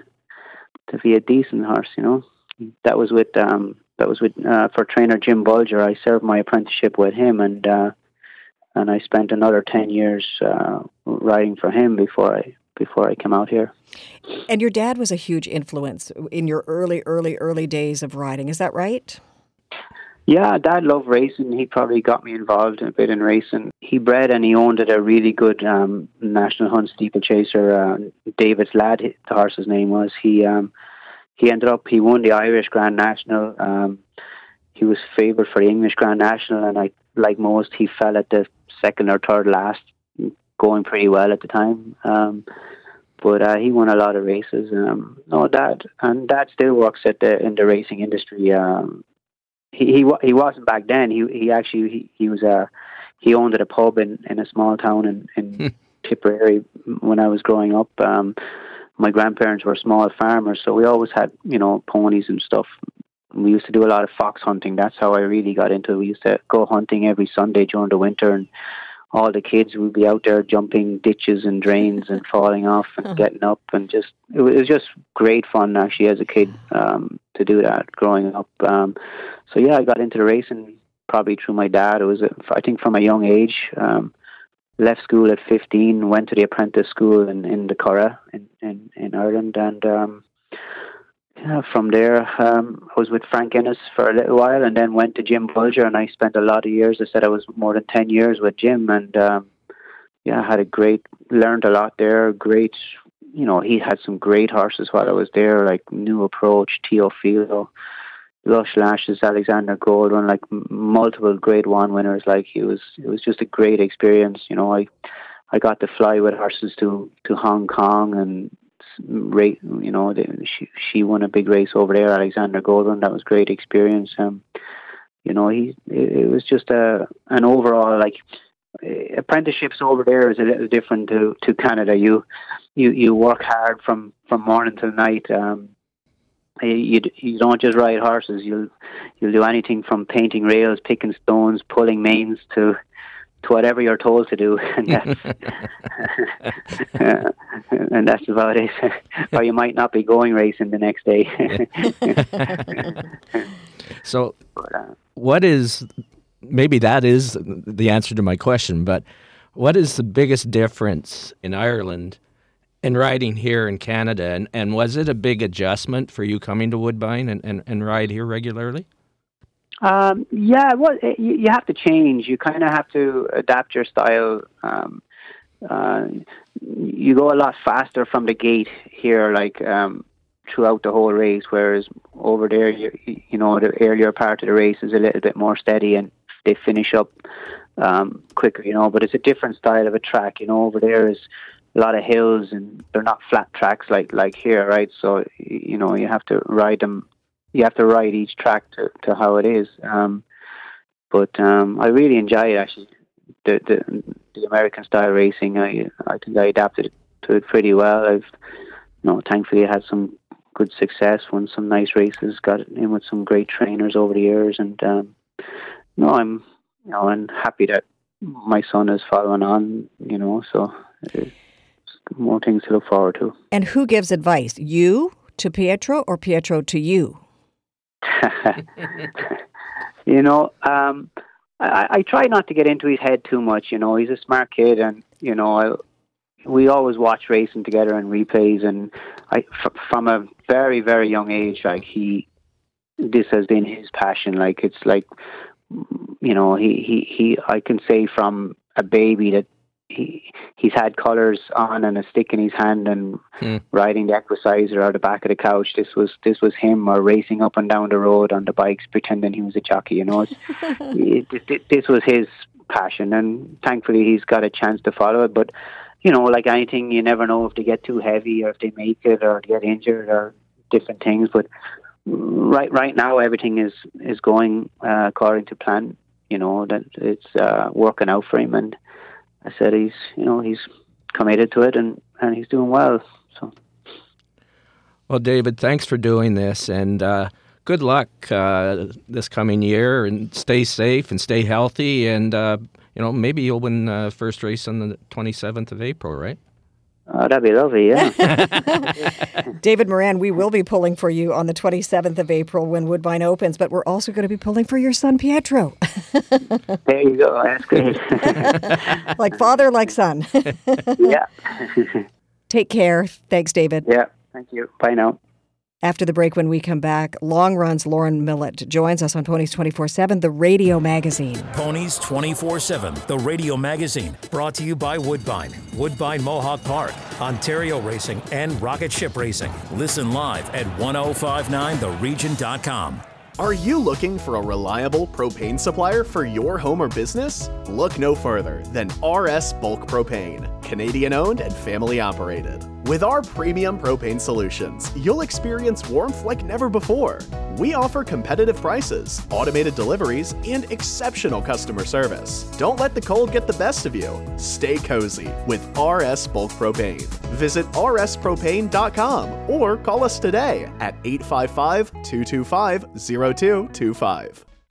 to be a decent horse, you know. That was with um that was with uh, for trainer Jim Bolger. I served my apprenticeship with him, and uh, and I spent another ten years uh, riding for him before I before I came out here. And your dad was a huge influence in your early, early, early days of riding. Is that right? Yeah, Dad loved racing. He probably got me involved a bit in racing. He bred and he owned a really good um, national hunt steeplechaser. Uh, David's lad, the horse's name was. He um, he ended up he won the Irish Grand National. Um, he was favoured for the English Grand National, and I like most, he fell at the second or third last, going pretty well at the time. Um, but uh, he won a lot of races. Um, no, Dad and Dad still works at the in the racing industry. Um, he he he wasn't back then. He he actually he, he was a uh, he owned a pub in in a small town in in hmm. Tipperary when I was growing up. Um, my grandparents were small farmers, so we always had you know ponies and stuff. We used to do a lot of fox hunting. That's how I really got into it. We used to go hunting every Sunday during the winter, and all the kids would be out there jumping ditches and drains and falling off and getting up, and just it was, it was just great fun actually as a kid um, to do that growing up. Um, so yeah, I got into the racing probably through my dad. It was, I think, from a young age. Um, left school at 15, went to the apprentice school in, in the Curragh in, in, in Ireland, and um, yeah, from there um, I was with Frank Ennis for a little while, and then went to Jim Bolger, and I spent a lot of years. I said I was more than 10 years with Jim, and um, yeah, I had a great, learned a lot there. Great, you know, he had some great horses while I was there, like New Approach, Teofilo. Lush Lashes, Alexander Goldrun, like multiple Grade One winners. Like it was, it was just a great experience. You know, I, I got to fly with horses to to Hong Kong and rate. You know, she she won a big race over there, Alexander Goldrun. That was great experience. Um, you know, he it, it was just a an overall like apprenticeships over there is a little different to to Canada. You you you work hard from from morning till night. Um, you you don't just ride horses. You'll you'll do anything from painting rails, picking stones, pulling mains to to whatever you're told to do, and that's and that's about it. or you might not be going racing the next day. so, uh, what is maybe that is the answer to my question, but what is the biggest difference in Ireland in riding here in Canada? And, and was it a big adjustment for you coming to Woodbine and, and, and ride here regularly? Um, yeah, well, it, you, you have to change. You kind of have to adapt your style. Um, uh, you go a lot faster from the gate here, like um, throughout the whole race, whereas over there, you, you know, the earlier part of the race is a little bit more steady and they finish up um, quicker, you know. But it's a different style of a track, you know. Over there is a lot of hills and they're not flat tracks like like here, right? So you know you have to ride them. You have to ride each track to, to how it is. Um, but um, I really enjoy it actually. The, the the American style racing, I I think I adapted to it pretty well. I've you know thankfully had some good success, won some nice races, got in with some great trainers over the years, and um, no, I'm you know, I'm happy that my son is following on. You know, so more things to look forward to. And who gives advice? You to Pietro or Pietro to you? you know, um, I, I try not to get into his head too much. You know, he's a smart kid, and you know, I, we always watch racing together and replays. And I, f- from a very, very young age, like he, this has been his passion. Like it's like you know, he, he, he, I can say from a baby that he, he's had colors on and a stick in his hand and hmm. riding the equicizer or the back of the couch. This was, this was him or racing up and down the road on the bikes, pretending he was a jockey, you know, it, it, this was his passion and thankfully he's got a chance to follow it. But, you know, like anything, you never know if they get too heavy or if they make it or get injured or different things. But right right now everything is is going uh, according to plan. You know that it's uh, working out for him, and I said he's you know he's committed to it, and and he's doing well. So. Well, David, thanks for doing this, and uh, good luck uh, this coming year, and stay safe and stay healthy, and uh, you know maybe you'll win uh, first race on the twenty seventh of April, right? Oh, that'd be lovely, yeah. David Moran, we will be pulling for you on the 27th of April when Woodbine opens, but we're also going to be pulling for your son, Pietro. there you go. That's great. like father, like son. yeah. Take care. Thanks, David. Yeah. Thank you. Bye now. After the break, when we come back, LongRun's Lauren Millet joins us on Ponies 24 7, the radio magazine. Ponies 24 7, the radio magazine, brought to you by Woodbine, Woodbine Mohawk Park, Ontario Racing, and Rocket Ship Racing. Listen live at 1059theregion.com. Are you looking for a reliable propane supplier for your home or business? Look no further than RS Bulk Propane, Canadian owned and family operated. With our premium propane solutions, you'll experience warmth like never before. We offer competitive prices, automated deliveries, and exceptional customer service. Don't let the cold get the best of you. Stay cozy with RS Bulk Propane. Visit rspropane.com or call us today at 855 225 0225.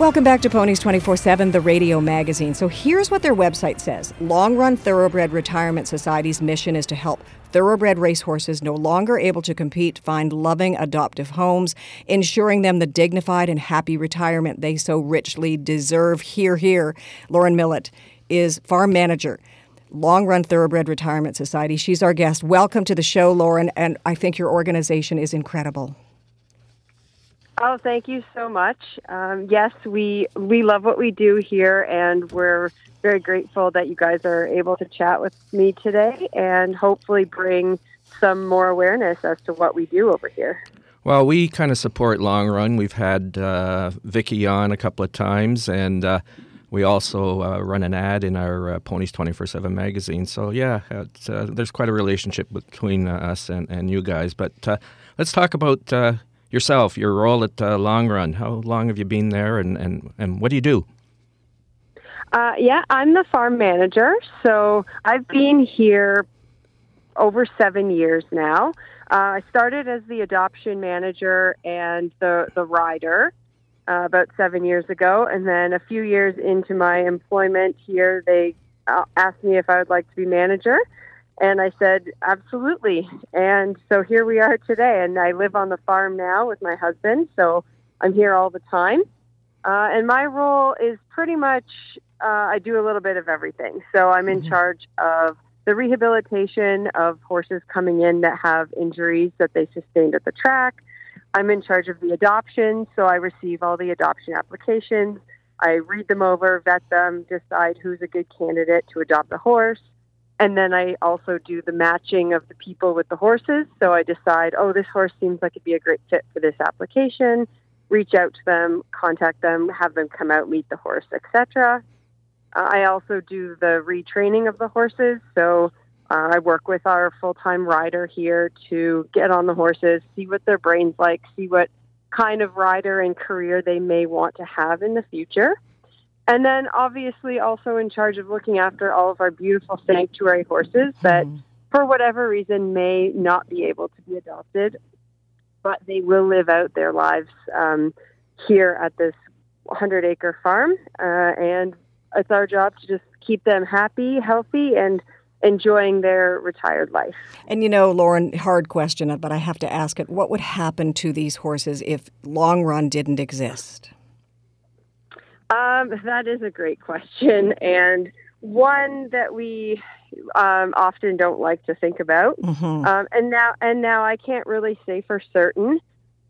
Welcome back to Ponies 24 7, the radio magazine. So here's what their website says LongRun Thoroughbred Retirement Society's mission is to help thoroughbred racehorses no longer able to compete find loving adoptive homes, ensuring them the dignified and happy retirement they so richly deserve. Here, here. Lauren Millet is farm manager. LongRun Thoroughbred Retirement Society. She's our guest. Welcome to the show, Lauren, and I think your organization is incredible. Oh, thank you so much. Um, yes, we we love what we do here, and we're very grateful that you guys are able to chat with me today, and hopefully bring some more awareness as to what we do over here. Well, we kind of support LongRun. We've had uh, Vicky on a couple of times, and uh, we also uh, run an ad in our uh, Ponies 24 7 magazine. So, yeah, uh, there's quite a relationship between uh, us and, and you guys. But let's talk about yourself, your role at uh, LongRun. How long have you been there, and, and, and what do you do? Uh, yeah, I'm the farm manager. So I've been here over seven years now. Uh, I started as the adoption manager and the, the rider uh, about seven years ago. And then a few years into my employment here, they uh, asked me if I would like to be manager. And I said, absolutely. And so here we are today. And I live on the farm now with my husband. So I'm here all the time. Uh, and my role is pretty much uh, I do a little bit of everything. So I'm in mm-hmm. charge of the rehabilitation of horses coming in that have injuries that they sustained at the track. I'm in charge of the adoption. So I receive all the adoption applications. I read them over, vet them, decide who's a good candidate to adopt a horse. And then I also do the matching of the people with the horses. So I decide, oh, this horse seems like it'd be a great fit for this application. Reach out to them, contact them, have them come out, meet the horse, etc. Uh, I also do the retraining of the horses. So uh, I work with our full time rider here to get on the horses, see what their brain's like, see what kind of rider and career they may want to have in the future. And then obviously also in charge of looking after all of our beautiful sanctuary horses that mm. for whatever reason may not be able to be adopted, but they will live out their lives um, here at this 100 acre farm. Uh, and it's our job to just keep them happy, healthy, and enjoying their retired life. And you know, Lauren, hard question, but I have to ask it. What would happen to these horses if LongRun didn't exist? Um, that is a great question, and one that we um, often don't like to think about. Mm-hmm. Um, and now, and now, I can't really say for certain.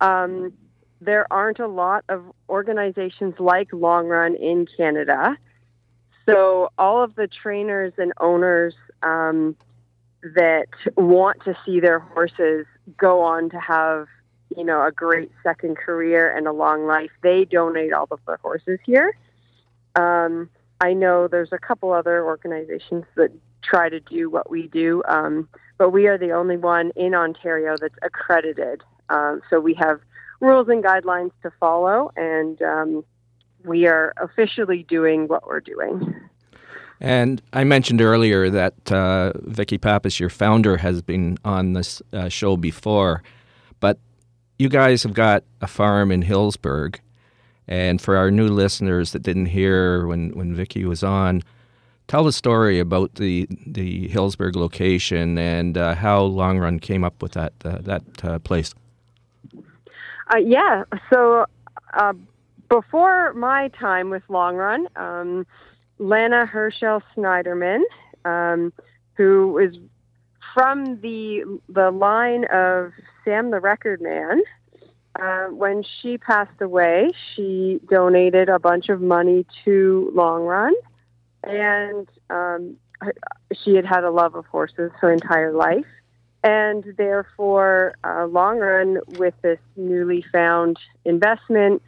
Um, there aren't a lot of organizations like LongRun in Canada, so all of the trainers and owners um, that want to see their horses go on to have you know, a great second career and a long life. They donate all of their horses here. Um, I know there's a couple other organizations that try to do what we do, um, but we are the only one in Ontario that's accredited. Um, so we have rules and guidelines to follow, and um, we are officially doing what we're doing. And I mentioned earlier that uh, Vicky Pappas, your founder, has been on this uh, show before you guys have got a farm in Hillsburgh, and for our new listeners that didn't hear when when Vicky was on, tell the story about the the Hillsburgh location and uh, how LongRun came up with that uh, that uh, place. Uh, yeah, so uh, before my time with LongRun, um, Lana Herschel Sniderman, um, who is from the the line of Sam the Record Man. Uh, when she passed away, she donated a bunch of money to LongRun, and um, she had had a love of horses her entire life, and therefore, uh, LongRun, with this newly found investment,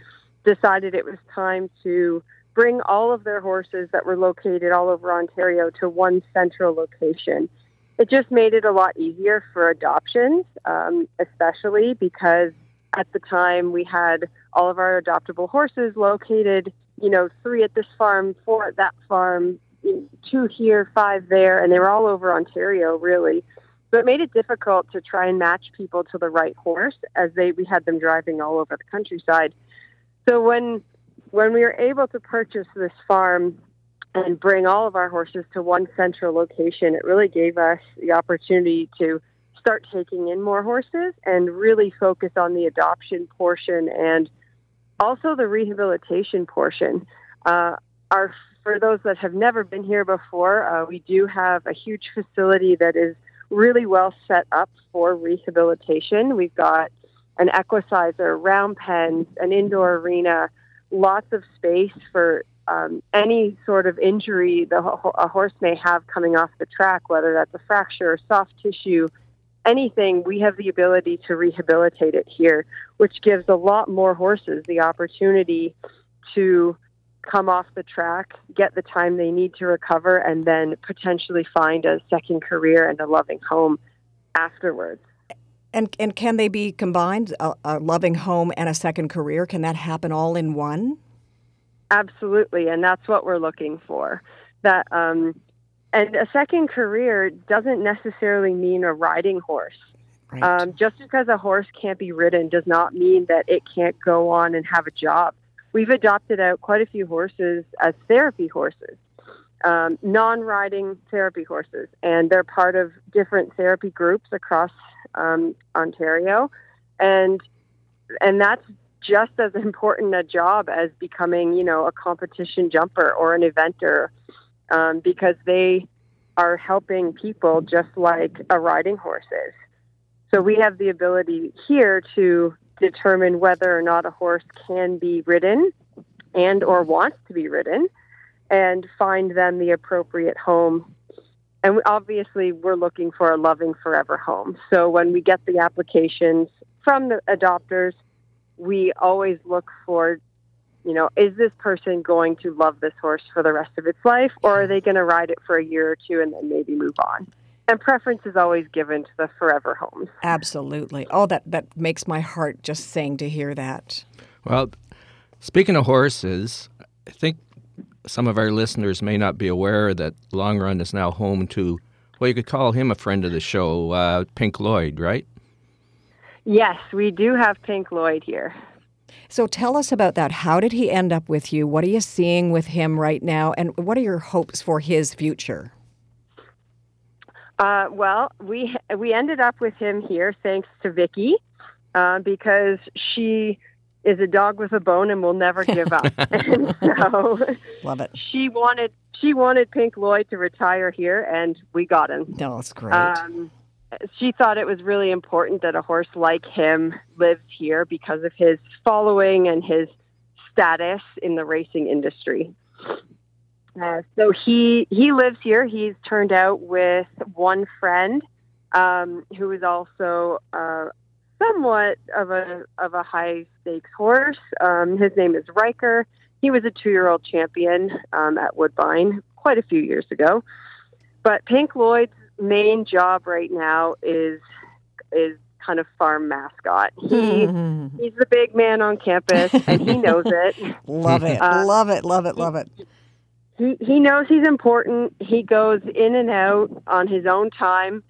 decided it was time to bring all of their horses that were located all over Ontario to one central location it just made it a lot easier for adoptions, um, especially because at the time we had all of our adoptable horses located, you know, three at this farm, four at that farm, two here, five there, and they were all over Ontario, really. So it made it difficult to try and match people to the right horse as they we had them driving all over the countryside. So when when we were able to purchase this farm and bring all of our horses to one central location, it really gave us the opportunity to start taking in more horses and really focus on the adoption portion and also the rehabilitation portion. Uh, our, for those that have never been here before, uh, we do have a huge facility that is really well set up for rehabilitation. We've got an equicizer, round pens, an indoor arena, lots of space for um, any sort of injury the a horse may have coming off the track, whether that's a fracture, or soft tissue, anything, we have the ability to rehabilitate it here, which gives a lot more horses the opportunity to come off the track, get the time they need to recover, and then potentially find a second career and a loving home afterwards. And and can they be combined? A, a loving home and a second career? Can that happen all in one? Absolutely, and that's what we're looking for. That um, and a second career doesn't necessarily mean a riding horse. Right. Um, just because a horse can't be ridden does not mean that it can't go on and have a job. We've adopted out quite a few horses as therapy horses, um, non riding therapy horses, and they're part of different therapy groups across um, Ontario. And and that's just as important a job as becoming, you know, a competition jumper or an eventer um, because they are helping people just like a riding horse is. So we have the ability here to determine whether or not a horse can be ridden and or wants to be ridden and find them the appropriate home. And obviously we're looking for a loving forever home. So when we get the applications from the adopters, we always look for you know, is this person going to love this horse for the rest of its life, or are they going to ride it for a year or two and then maybe move on? And preference is always given to the forever homes. Absolutely. Oh, that, that makes my heart just sing to hear that. Well, speaking of horses, I think some of our listeners may not be aware that LongRun is now home to, well, you could call him a friend of the show, uh, Pink Lloyd, right? Yes, we do have Pink Lloyd here. So tell us about that. How did he end up with you? What are you seeing with him right now? And what are your hopes for his future? Uh, well, we we ended up with him here thanks to Vicky, uh, because she is a dog with a bone and will never give up. so love it. She wanted she wanted Pink Lloyd to retire here, and we got him. No, that's great. Um, she thought it was really important that a horse like him lived here because of his following and his status in the racing industry. Uh, so he he lives here. He's turned out with one friend um, who is also uh, somewhat of a of a high stakes horse. Um, his name is Riker. He was a two year old champion um, at Woodbine quite a few years ago. But Pink Lloyd's main job right now is is kind of farm mascot. He he's the big man on campus, and he knows it. love it, uh, love it, love it, love it. He he knows he's important. He goes in and out on his own time,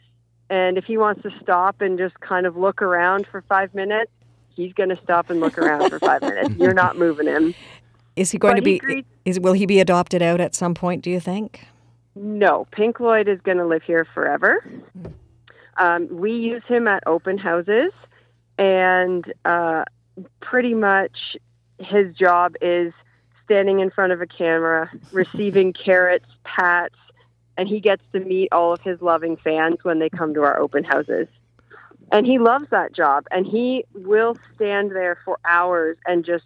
and if he wants to stop and just kind of look around for five minutes, he's going to stop and look around for five minutes. You're not moving him. Is he going but to be? Greets, is will he be adopted out at some point? Do you think? No, Pink Lloyd is going to live here forever. Um, we use him at open houses, and uh, pretty much his job is standing in front of a camera, receiving carrots, pats, and he gets to meet all of his loving fans when they come to our open houses. And he loves that job, and he will stand there for hours and just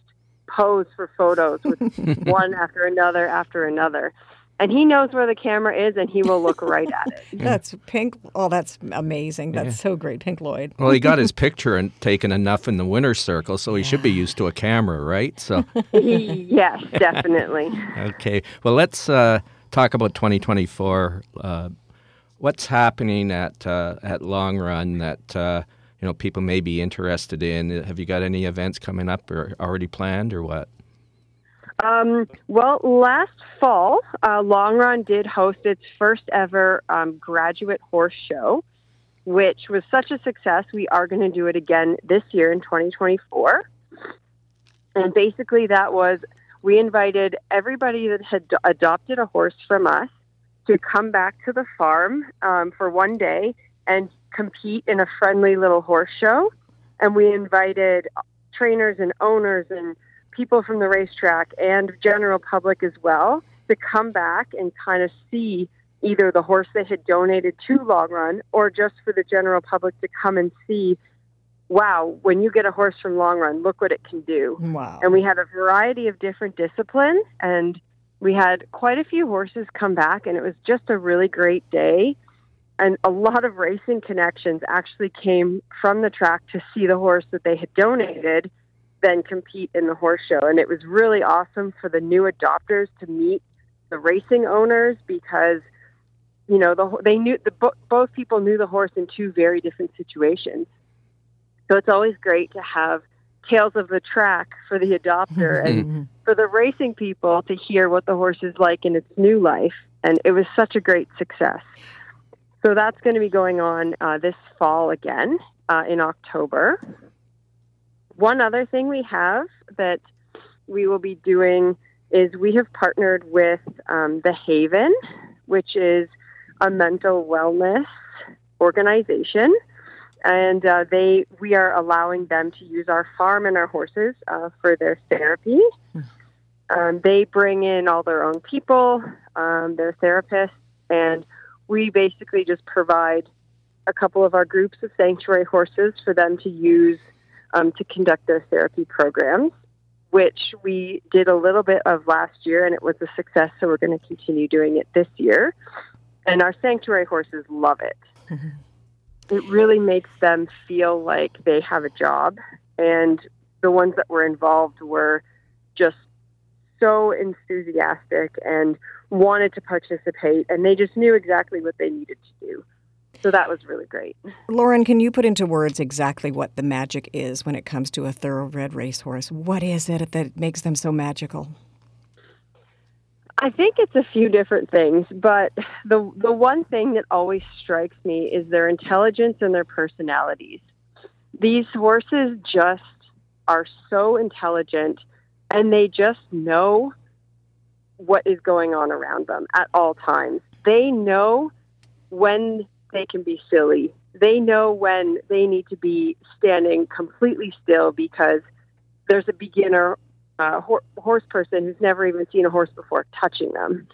pose for photos with one after another after another and he knows where the camera is and he will look right at it. That's Pink. Oh, that's amazing. That's yeah. so great, Pink Lloyd. well, he got his picture and taken enough in the winner's circle, so he yeah. should be used to a camera, right? So yes, definitely. okay. Well, let's uh, talk about 2024. Uh, what's happening at uh, at LongRun that uh, you know people may be interested in? Have you got any events coming up or already planned, or what? Um, well, last fall, uh, LongRun did host its first ever um, graduate horse show, which was such a success. We are going to do it again this year in 2024. And basically, that was we invited everybody that had d- adopted a horse from us to come back to the farm um, for one day and compete in a friendly little horse show. And we invited trainers and owners and people from the racetrack and general public as well to come back and kind of see either the horse they had donated to LongRun or just for the general public to come and see wow, when you get a horse from LongRun, look what it can do. Wow. And we had a variety of different disciplines and we had quite a few horses come back and it was just a really great day. And a lot of racing connections actually came from the track to see the horse that they had donated then compete in the horse show. And it was really awesome for the new adopters to meet the racing owners because you know the they knew the both people knew the horse in two very different situations. So it's always great to have tales of the track for the adopter and for the racing people to hear what the horse is like in its new life. And it was such a great success. So that's going to be going on uh, this fall again uh, in October. One other thing we have that we will be doing is we have partnered with um, the Haven, which is a mental wellness organization, and uh, they we are allowing them to use our farm and our horses uh, for their therapy. Um, they bring in all their own people, um, their therapists, and we basically just provide a couple of our groups of sanctuary horses for them to use um, to conduct their therapy programs which we did a little bit of last year and it was a success, so we're going to continue doing it this year. And our sanctuary horses love it. it really makes them feel like they have a job. And the ones that were involved were just so enthusiastic and wanted to participate, and they just knew exactly what they needed to do. So that was really great. Lauren, can you put into words exactly what the magic is when it comes to a thoroughbred racehorse? What is it that makes them so magical? I think it's a few different things, but the the one thing that always strikes me is their intelligence and their personalities. These horses just are so intelligent and they just know what is going on around them at all times. They know when they can be silly. They know when they need to be standing completely still because there's a beginner uh, ho- horse person who's never even seen a horse before touching them,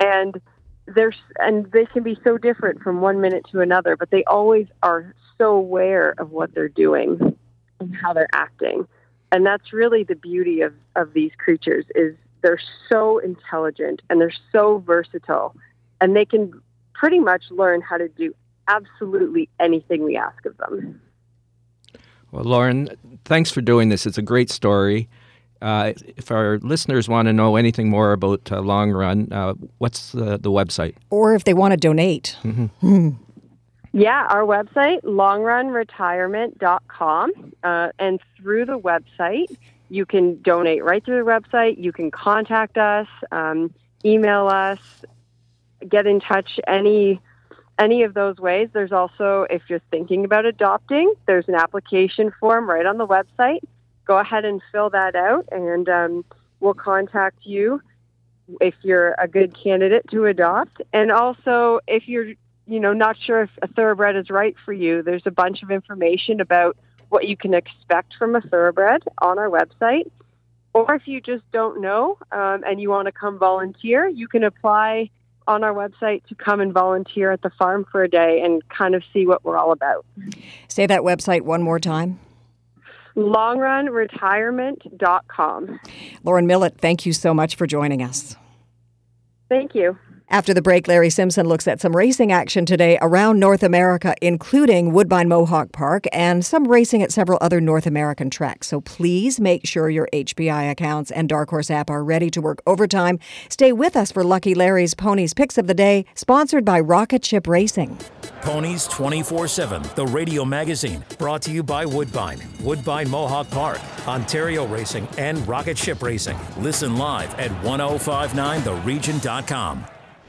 and there's and they can be so different from one minute to another, but they always are so aware of what they're doing and how they're acting, and that's really the beauty of of these creatures is they're so intelligent and they're so versatile, and they can pretty much learn how to do absolutely anything we ask of them. Well, Lauren, thanks for doing this. It's a great story. Uh, if our listeners want to know anything more about uh, LongRun, uh, what's the, the website? Or if they want to donate. Mm-hmm. Yeah, our website, longrunretirement.com. Uh, and through the website, you can donate right through the website. You can contact us, um, email us, get in touch any any of those ways. There's also, if you're thinking about adopting, there's an application form right on the website. Go ahead and fill that out, and um, we'll contact you if you're a good candidate to adopt. And also, if you're you know not sure if a thoroughbred is right for you, there's a bunch of information about what you can expect from a thoroughbred on our website. Or if you just don't know um, and you want to come volunteer, you can apply on our website to come and volunteer at the farm for a day and kind of see what we're all about. Say that website one more time. Longrunretirement.com. Lauren Millet, thank you so much for joining us. Thank you. After the break, Larry Simpson looks at some racing action today around North America, including Woodbine Mohawk Park and some racing at several other North American tracks. So please make sure your HPI accounts and Dark Horse app are ready to work overtime. Stay with us for Lucky Larry's Ponies Picks of the Day, sponsored by Rocket Ship Racing. Ponies 24 7, the radio magazine, brought to you by Woodbine, Woodbine Mohawk Park, Ontario Racing, and Rocket Ship Racing. Listen live at 1059theregion.com.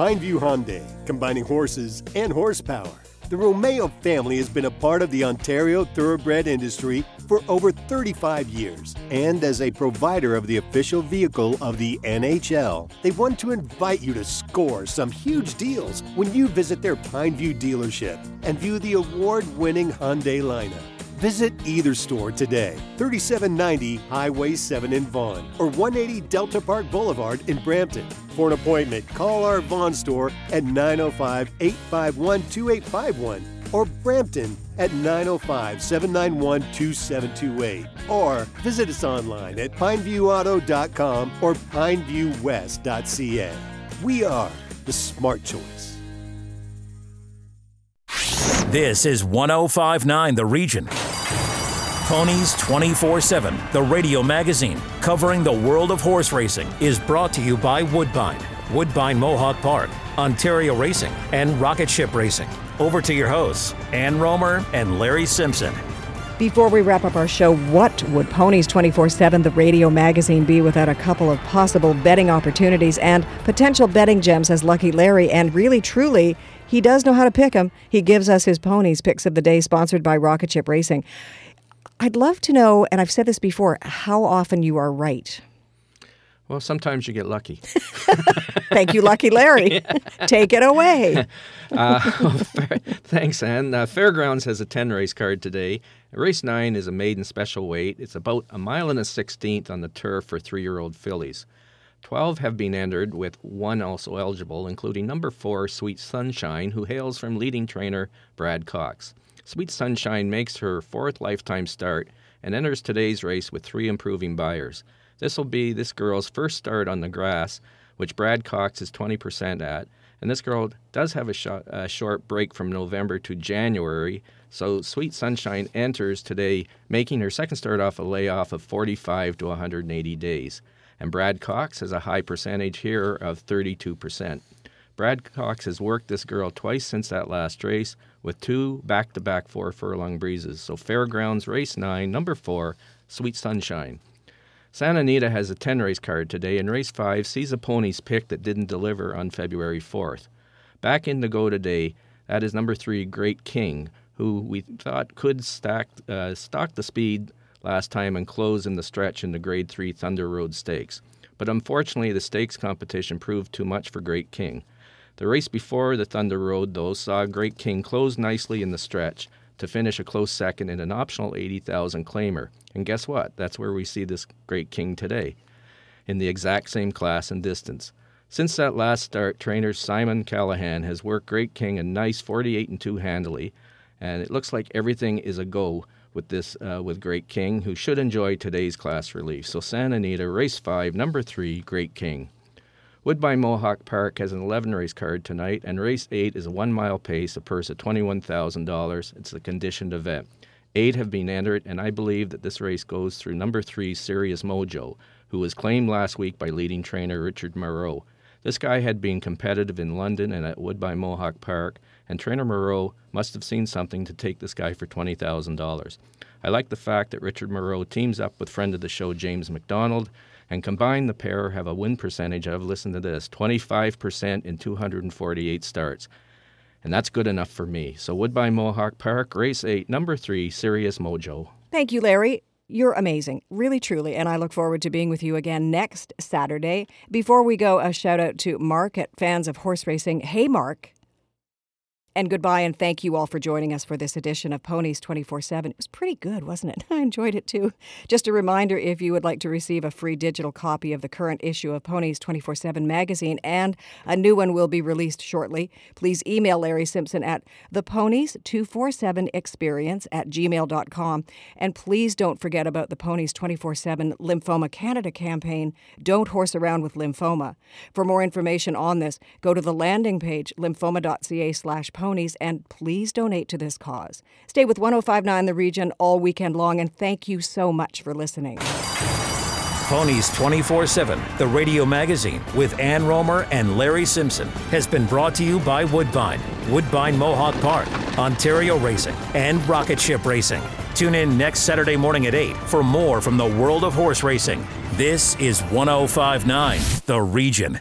Pineview Hyundai, combining horses and horsepower. The Romeo family has been a part of the Ontario thoroughbred industry for over 35 years. And as a provider of the official vehicle of the NHL, they want to invite you to score some huge deals when you visit their Pineview dealership and view the award winning Hyundai lineup. Visit either store today, 3790 Highway 7 in Vaughan or 180 Delta Park Boulevard in Brampton. For an appointment, call our Vaughan store at 905 851 2851 or Brampton at 905 791 2728 or visit us online at pineviewauto.com or pineviewwest.ca. We are the smart choice. This is 1059 The Region. Ponies 24 7, the radio magazine covering the world of horse racing, is brought to you by Woodbine, Woodbine Mohawk Park, Ontario Racing, and Rocket Ship Racing. Over to your hosts, Ann Romer and Larry Simpson. Before we wrap up our show, what would Ponies 24 7, the radio magazine, be without a couple of possible betting opportunities and potential betting gems as Lucky Larry? And really, truly, he does know how to pick them. He gives us his ponies picks of the day, sponsored by Rocket Ship Racing. I'd love to know, and I've said this before, how often you are right. Well, sometimes you get lucky. Thank you, Lucky Larry. Take it away. uh, thanks, Ann. Uh, Fairgrounds has a 10 race card today. Race 9 is a maiden special weight. It's about a mile and a sixteenth on the turf for three year old fillies. 12 have been entered, with one also eligible, including number 4, Sweet Sunshine, who hails from leading trainer Brad Cox. Sweet Sunshine makes her fourth lifetime start and enters today's race with three improving Beyers. This will be this girl's first start on the grass, which Brad Cox is 20% at. And this girl does have a, sh- a short break from November to January, so Sweet Sunshine enters today, making her second start off a layoff of 45 to 180 days. And Brad Cox has a high percentage here of 32%. Brad Cox has worked this girl twice since that last race with two back to back four furlong breezes. So, Fairgrounds Race 9, number 4, Sweet Sunshine. Santa Anita has a 10 race card today, and race 5 sees a pony's pick that didn't deliver on February 4th. Back in the go today, that is number 3, Great King, who we thought could stack, uh, stock the speed last time and close in the stretch in the Grade 3 Thunder Road Stakes. But unfortunately, the stakes competition proved too much for Great King. The race before the Thunder Road, though, saw Great King close nicely in the stretch to finish a close second in an optional 80,000 claimer. And guess what? That's where we see this Great King today, in the exact same class and distance. Since that last start, trainer Simon Callaghan has worked Great King a nice 48 and 2 handily, and it looks like everything is a go with this uh, with Great King, who should enjoy today's class relief. So Santa Anita, race five, number three, Great King. Woodbine Mohawk Park has an 11 race card tonight, and race 8 is a one mile pace, a purse of $21,000. It's a conditioned event. Eight have been entered, and I believe that this race goes through number 3, Serious Mojo, who was claimed last week by leading trainer Richard Moreau. This guy had been competitive in London and at Woodbine Mohawk Park, and trainer Moreau must have seen something to take this guy for $20,000. I like the fact that Richard Moreau teams up with friend of the show James MacDonald and combined the pair have a win percentage of, listen to this, 25% in 248 starts. And that's good enough for me. So Woodbine Mohawk Park, race 8, number 3, Serious Mojo. Thank you, Larry. You're amazing, really, truly, and I look forward to being with you again next Saturday. Before we go, a shout out to Mark at Fans of Horse Racing. Hey, Mark. And goodbye, and thank you all for joining us for this edition of Ponies 24 7. It was pretty good, wasn't it? I enjoyed it too. Just a reminder if you would like to receive a free digital copy of the current issue of Ponies 24 7 magazine, and a new one will be released shortly, please email Larry Simpson at theponies247experience at gmail.com. And please don't forget about the Ponies 24 7 Lymphoma Canada campaign, Don't Horse Around with Lymphoma. For more information on this, go to the landing page, lymphoma.ca slash ponies, and please donate to this cause. Stay with 1059 The Region all weekend long, and thank you so much for listening. Ponies 24 7, the radio magazine with Ann Romer and Larry Simpson, has been brought to you by Woodbine, Woodbine Mohawk Park, Ontario Racing, and Rocket Ship Racing. Tune in next Saturday morning at 8 for more from the world of horse racing. This is 1059 The Region.